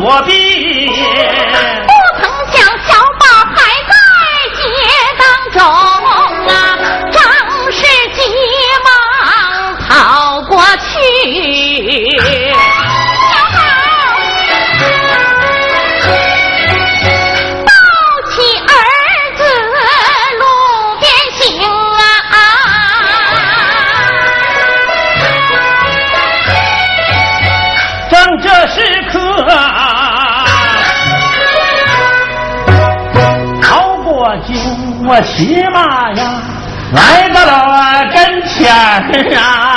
左边。我骑马呀，来到了跟前儿啊，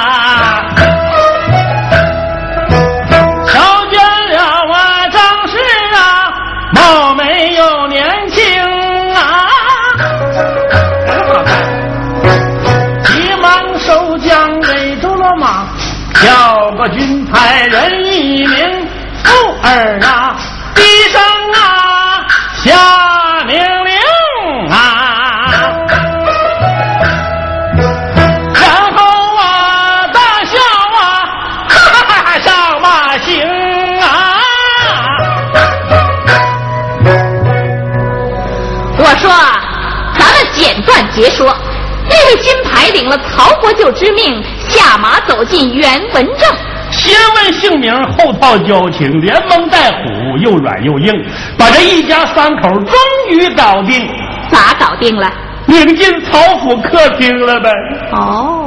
简短截说，那位金牌领了曹国舅之命，下马走进袁文正。先问姓名，后套交情，连蒙带唬，又软又硬，把这一家三口终于搞定，咋搞定了？领进曹府客厅了呗。哦，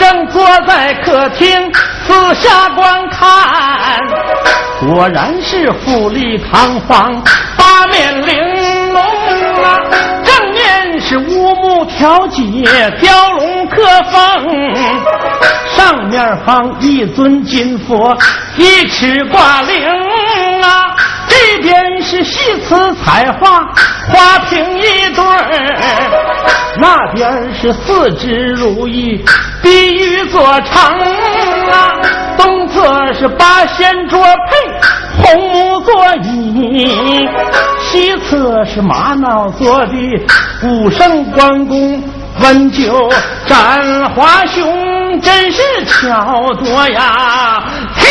正坐在客厅，四下观看，果然是富丽堂皇，八面玲珑啊！正面是乌木条解，雕龙刻凤，上面放一尊金佛，一尺挂铃啊！这边是细瓷彩画，花瓶一对儿。那边是四只如意，碧玉做成啊；东侧是八仙桌配红木座椅，西侧是玛瑙做的武圣关公温酒斩华雄，真是巧夺呀天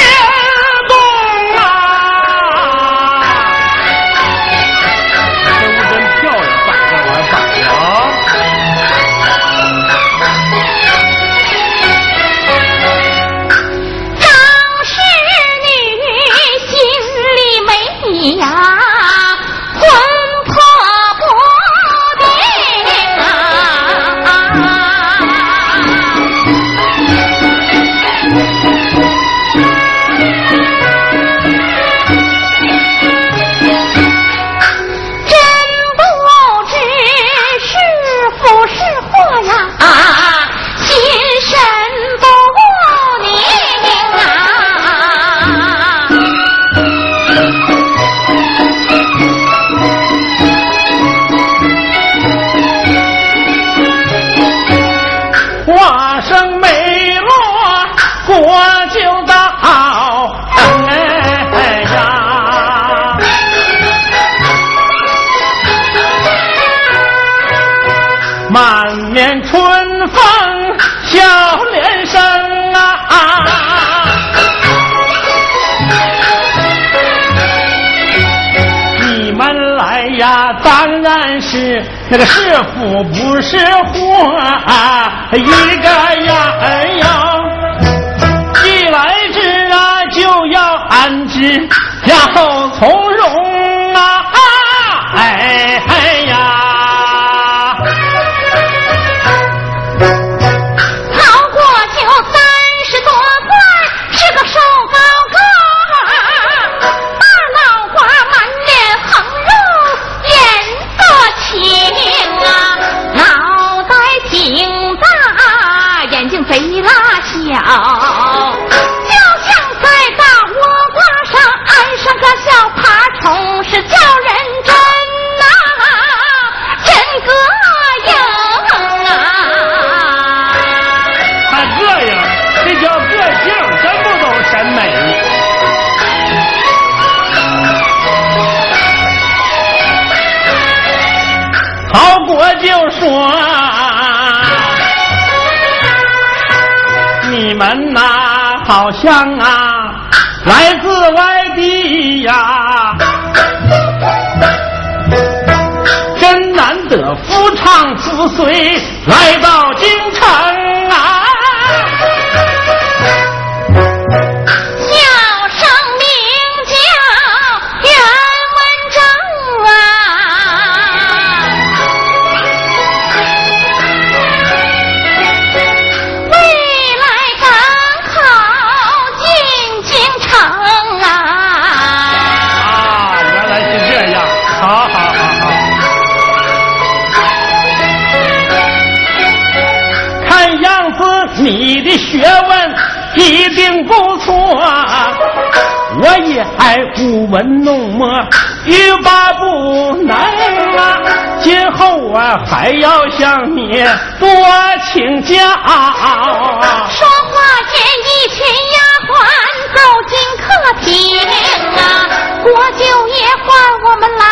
呀，当然是那个是福不是祸啊！一个呀，哎呀，既来之啊，就要安之，然后从好像啊来自外地呀真难得夫唱妇随来到我也爱舞文弄墨，欲罢不能啊！今后啊，还要向你多请教。说话间，一群丫鬟走进客厅啊，国舅爷唤我们来，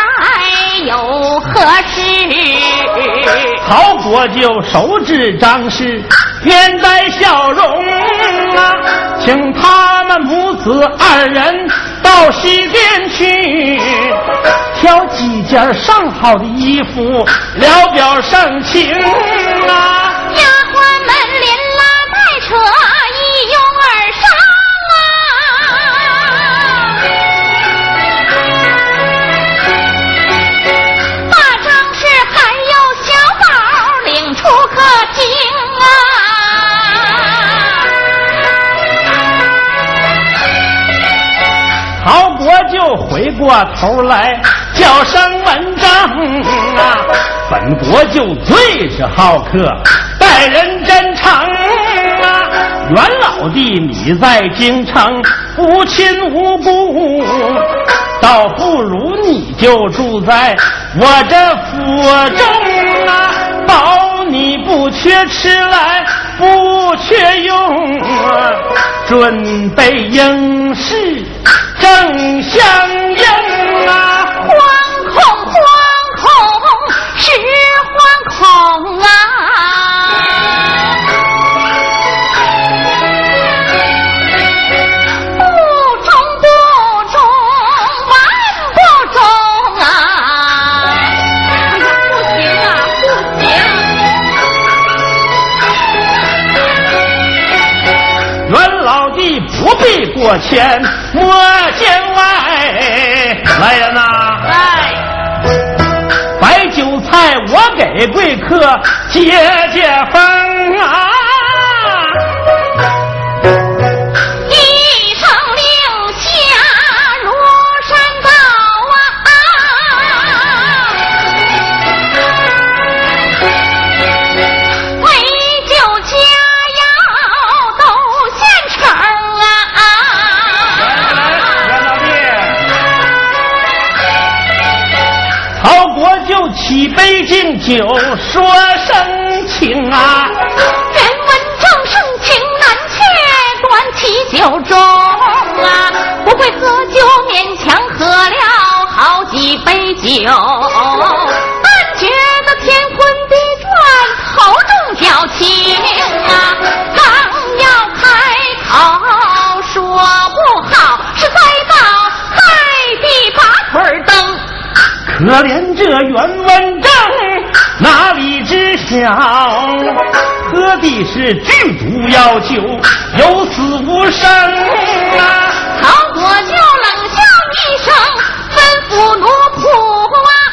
有何事？曹国舅手指张氏。面带笑容啊，请他们母子二人到西边去，挑几件上好的衣服，聊表盛情。我就回过头来叫声文章啊，本国就最是好客，待人真诚啊。袁老弟，你在京城无亲无故，倒不如你就住在我这府中啊，保你不缺吃来，不缺用，准备应试。正相应啊，惶恐惶恐是惶恐啊，必过谦。莫见外，来人呐！来，白酒菜我给贵客解解风酒，说声情啊！人闻正盛情难却，端起酒盅啊！不会喝酒，勉强喝了好几杯酒，但觉得天昏地转，头重脚轻啊！刚要开口说不好，是栽倒海底把腿蹬。可怜这袁文正哪里知晓，喝的是剧毒药酒，有死无生啊！曹国舅冷笑一声，吩咐奴仆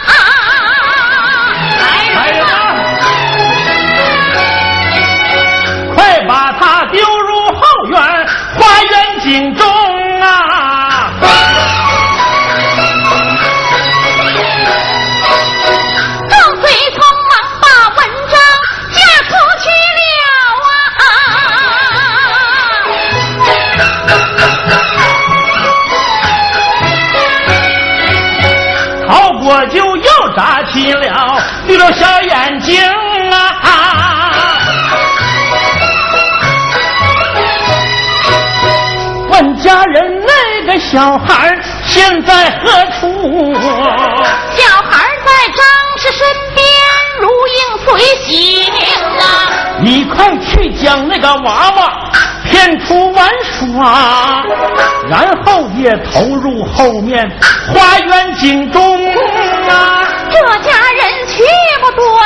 啊，来人快把他丢入后院花园井中。小孩现在何处？小孩在张氏身边如影随形啊！你快去将那个娃娃骗出玩耍，然后也投入后面花园井中啊！这家人去不多有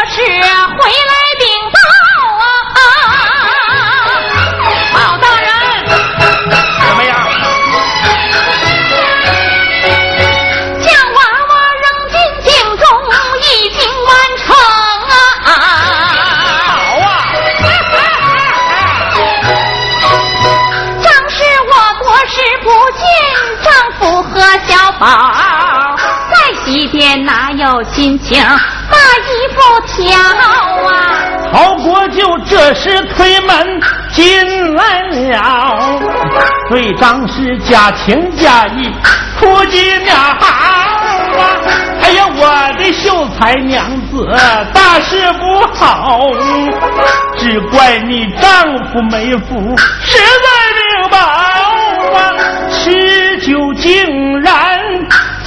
心情把衣服挑啊。曹国舅这时推门进来了，对张氏假情假意，哭几面好啊！哎呀，我的秀才娘子，大事不好，只怪你丈夫没福，实在命薄啊！吃酒竟然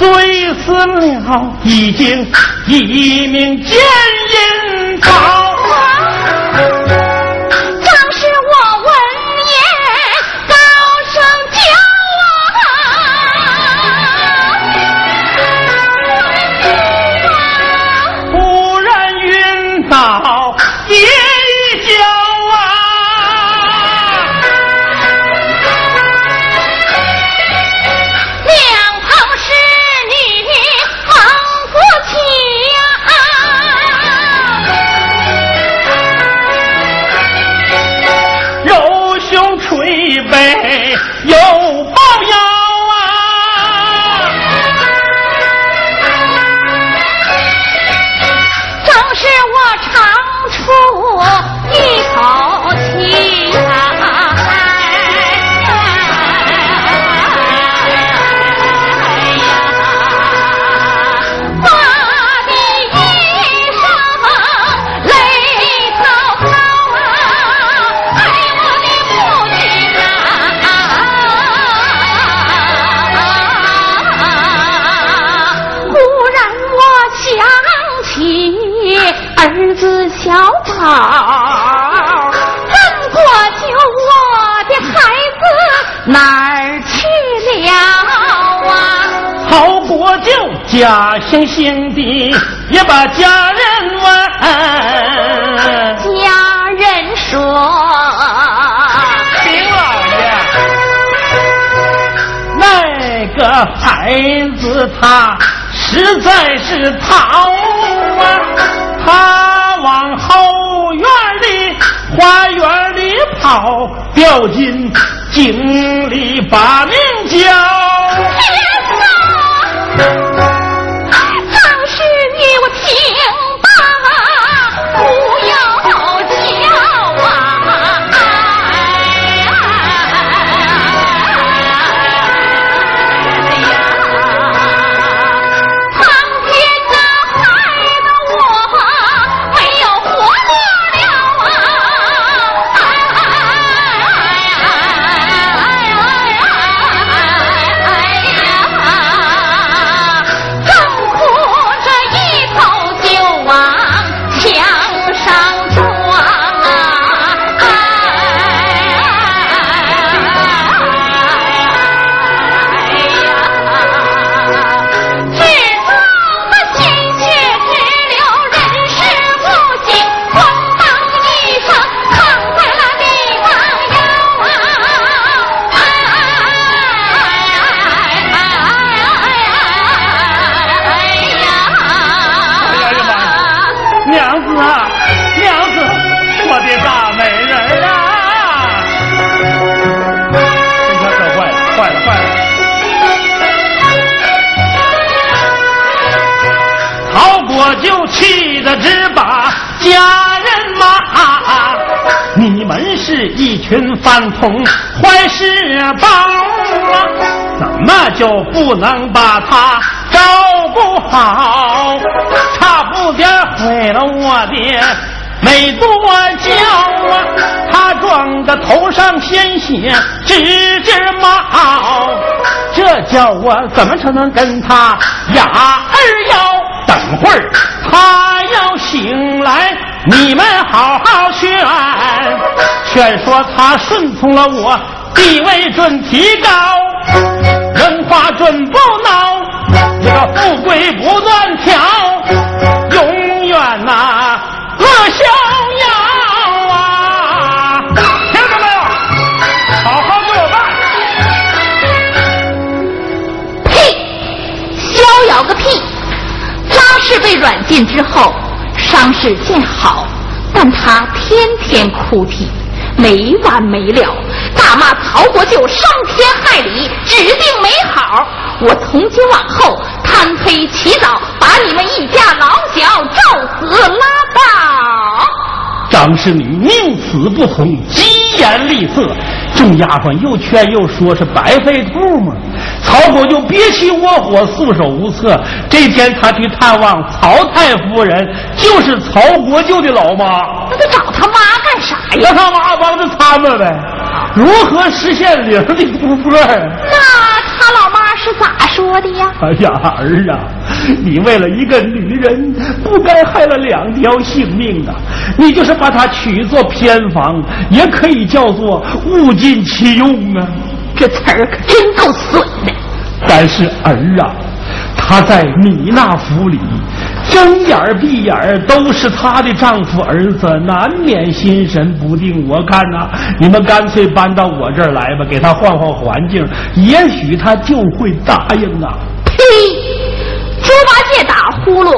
醉死了，已经一命见阴曹。家乡兄弟也把家人问，家人说：“丁老爷，那个孩子他实在是淘啊，他往后院里花园里跑，掉进井里把命交。”群饭桶坏事包啊，怎么就不能把他照顾好？差不点毁了我的美多娇啊！他撞得头上鲜血直直冒，这叫我怎么才能跟他哑儿腰？等会儿他要醒来，你们好好劝。劝说他顺从了我，地位准提高，人话准不孬，这个富贵不断挑，永远呐乐逍遥啊！听着没有？好好给我办！呸！逍遥个屁！张氏被软禁之后，伤势见好，但他天天哭啼。没完没了，大骂曹国舅伤天害理，指定没好。我从今往后贪黑起早，把你们一家老小照死拉倒。张氏女宁死不从，疾言厉色。众丫鬟又劝又说，是白费兔嘛。曹国舅憋气窝火，束手无策。这天他去探望曹太夫人，就是曹国舅的老妈。那他找他妈呀？让他妈帮着参谋呗，如何实现零的突破？那他老妈是咋说的呀？哎呀，儿啊，你为了一个女人，不该害了两条性命啊！你就是把她娶做偏房，也可以叫做物尽其用啊。这词儿可真够损的。但是儿啊，她在米那府里，睁眼闭眼都是她的丈夫儿子，难免心神不定。我看呐、你们干脆搬到我这儿来吧，给她换换环境，也许她就会答应啊。呸！猪八戒打呼噜，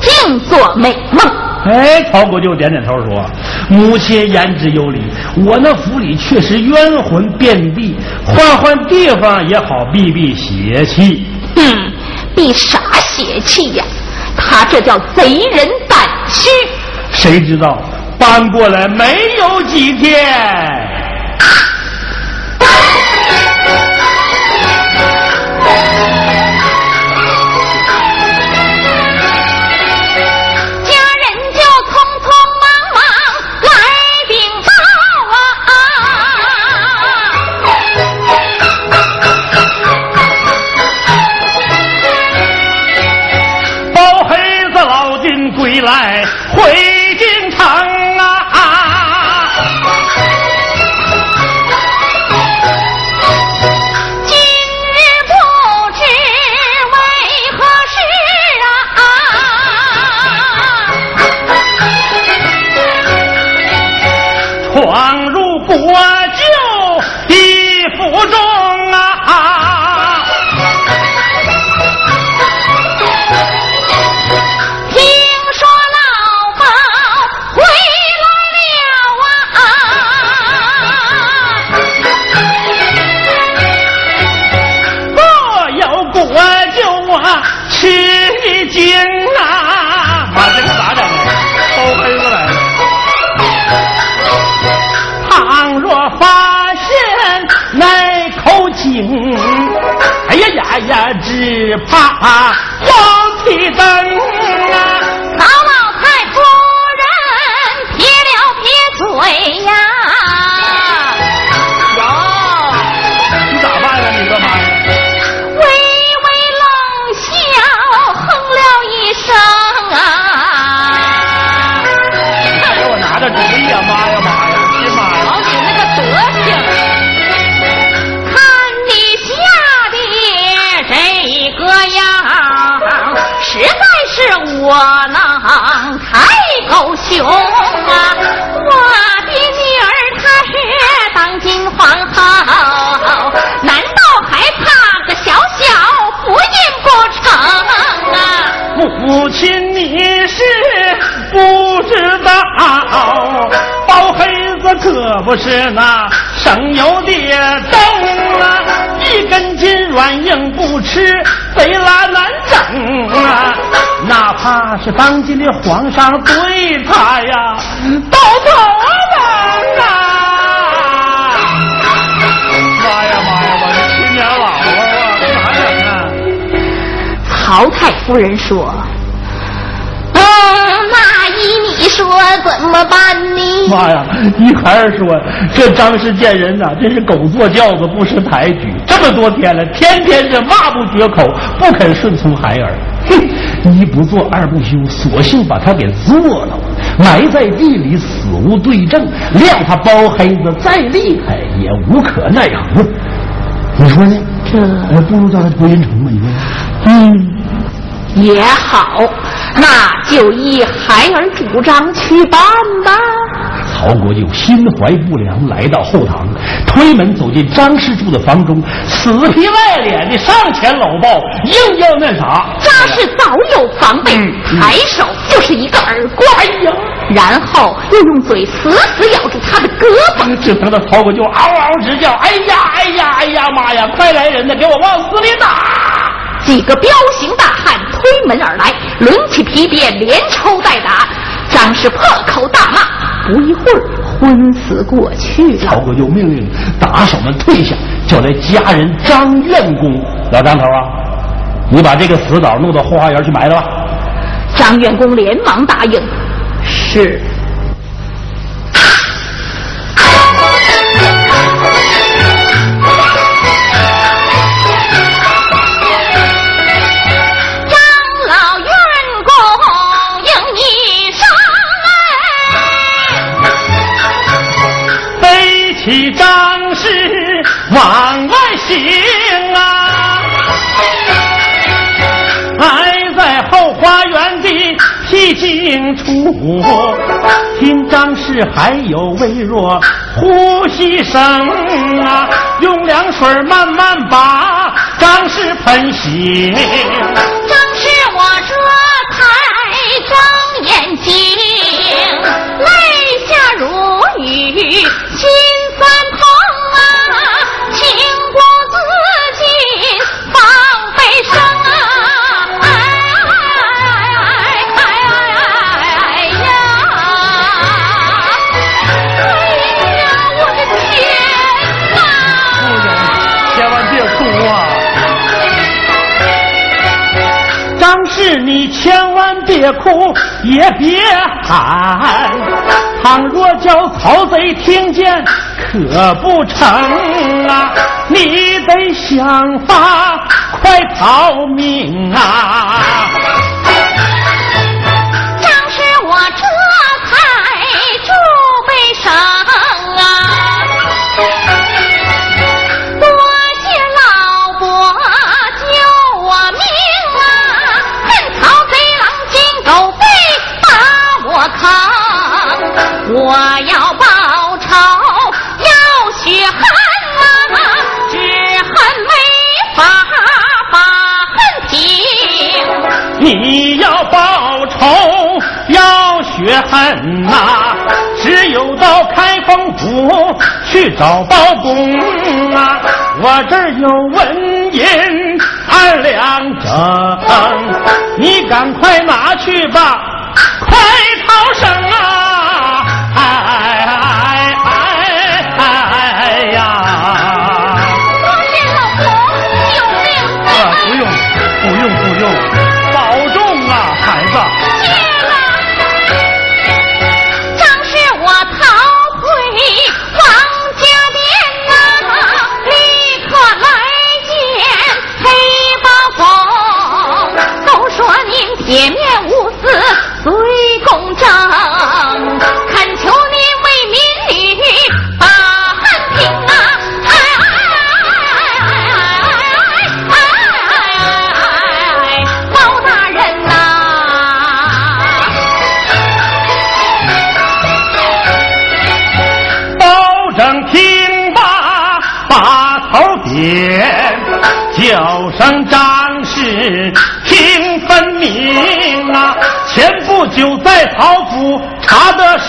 净做美梦。哎，曹国舅点点头说：“母亲言之有理，我那府里确实冤魂遍地，换换地方也好避避邪气。嗯，避啥邪气呀？他这叫贼人胆虚。谁知道搬过来没有几天，惊啊！妈，这可咋整啊？包黑子来了。倘若发现那口井，哎呀呀呀，只怕要提灯太狗熊啊！我的女儿她是当今皇后，难道还怕个小小福音不成啊？母亲，你是不知道，包黑子可不是那省油的灯啊，一根筋软硬不吃，贼拉难整啊！哪怕是当今的皇上对他呀，都头疼啊！妈呀妈呀，我这亲娘老了啊，咋整啊？曹太夫人说：“怎么办呢？妈呀！你还是说这张氏见人呐、真是狗坐轿子不识抬举。这么多天了，天天是骂不绝口，不肯顺从孩儿。哼，一不做二不休，索性把他给做了，埋在地里，死无对证。谅他包黑子再厉害，也无可奈何。你说呢？这呃，不如叫他归阴城吧，你说？嗯，也好，那就依孩儿主张去办吧。曹国舅心怀不良，来到后堂，推门走进张氏住的房中，死皮赖脸的上前搂抱，硬要那啥。张氏早有防备，抬手就是一个耳光。哎呀，然后又用嘴死死咬住他的胳膊，只疼的曹国舅嗷嗷直叫：“哎呀，哎呀，哎呀，妈呀！快来人呐，给我往死里打！”几个彪形大汉推门而来，抡起皮鞭，连抽带打。张氏破口大骂，不一会儿昏死过去了。曹国舅命令打手们退下，叫来家人张院公。老张头啊，你把这个死枣弄到后花园去埋了吧。张院公连忙答应：“是。”起张氏往外行啊，挨在后花园的僻静处，听张氏还有微弱呼吸声啊，用凉水慢慢把张氏喷醒。张氏我这才睁眼睛，泪下如雨。你千万别哭，也别喊。倘若叫曹贼听见，可不成啊！你得想法快逃命啊！去找包公啊！我这儿有文银二两整，你赶快拿去吧，Bien.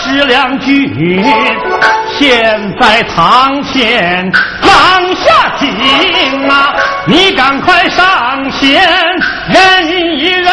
查的是两句，现在堂前放下井啊！你赶快上前认一认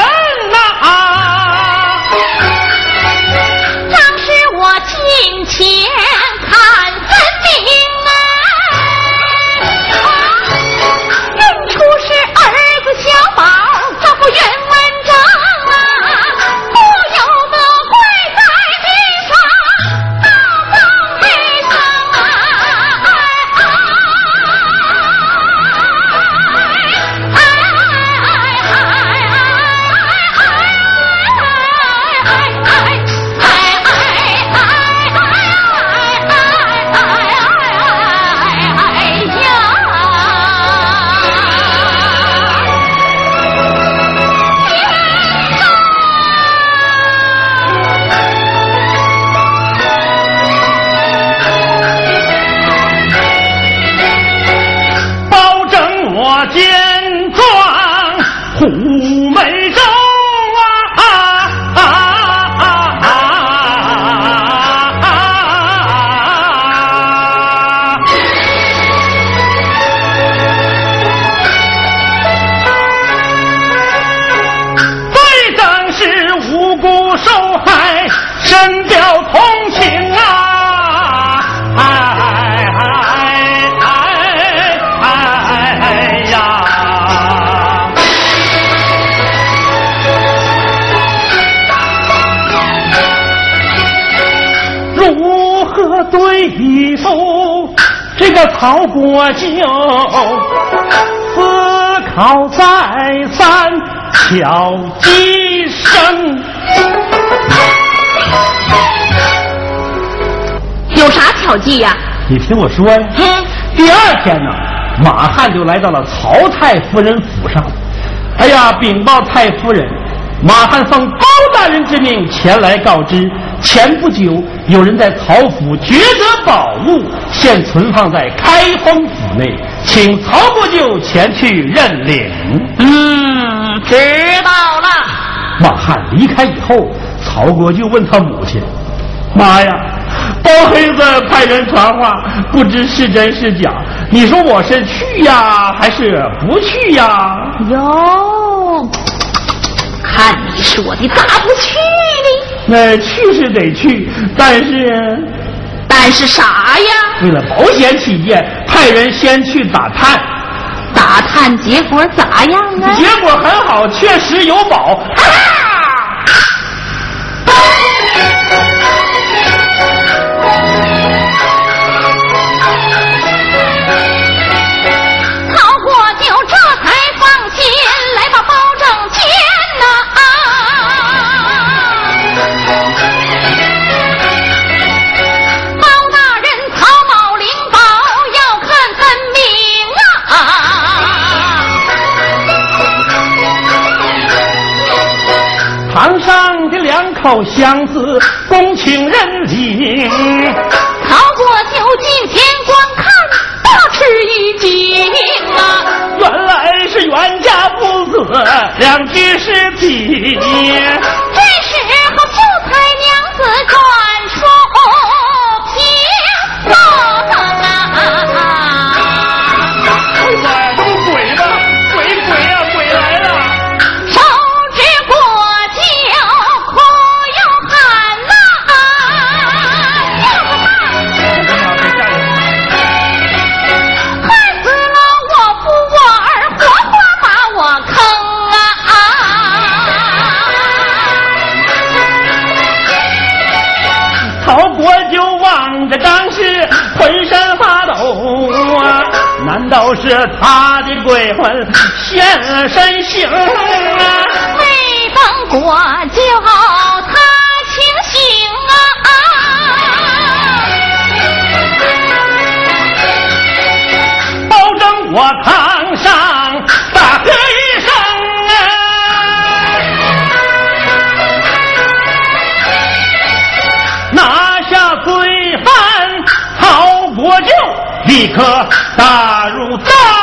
个曹国舅？思考再三，巧计生。有啥巧计呀、你听我说呀，第二天呢，马汉就来到了曹太夫人府上。哎呀，禀报太夫人，马汉奉包大人之命前来告知，前不久有人在曹府掘得宝物，现存放在开封府内，请曹国舅前去认领。嗯，知道了。马汉离开以后，曹国舅问他母亲：“妈呀，包黑子派人传话，不知是真是假。你说我是去呀，还是不去呀哟，看你说的咋不去呢？？”那去是得去，但是但是啥呀？为了保险起见，派人先去打探。打探结果咋样啊？结果很好，确实有宝。啊！的两口箱子，恭请认领。曹国舅进前观看，大吃一惊啊！原来是袁家父子两具尸体。这时候秀才娘子入大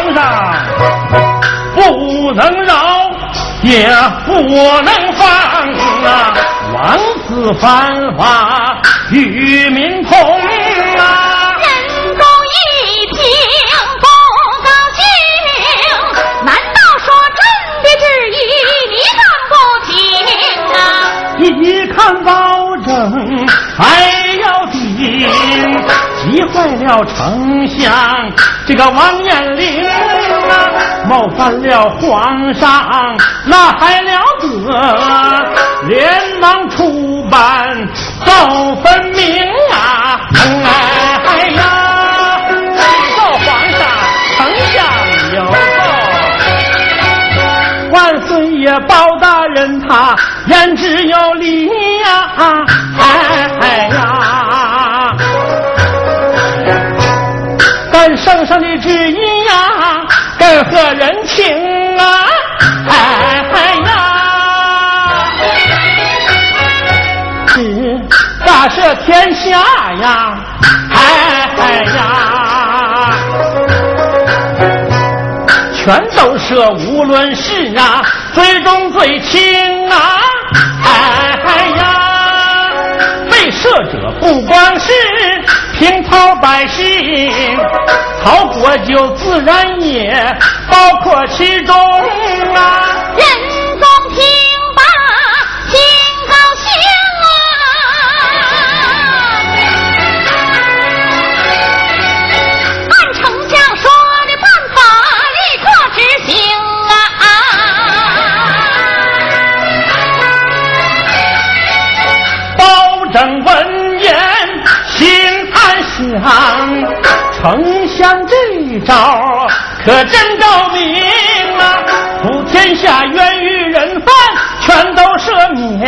皇上不能饶，也不能放啊！王子犯法与民同啊！仁宗一听不高兴，难道说朕的旨意你当不听啊？一看包拯还要顶，坏了丞相这个王彦龄啊，冒犯了皇上，那还了得？连忙出办奏分明啊！哎呀，告皇上，丞相有奏，万岁爷包大人他言之有理这天下呀！哎呀，全都赦，无论是啊，最重最轻啊！哎呀，被射者不光是平头百姓，曹国就自然也包括其中啊！人中听丞相这招可真高明啊！普天下冤狱人犯全都赦免。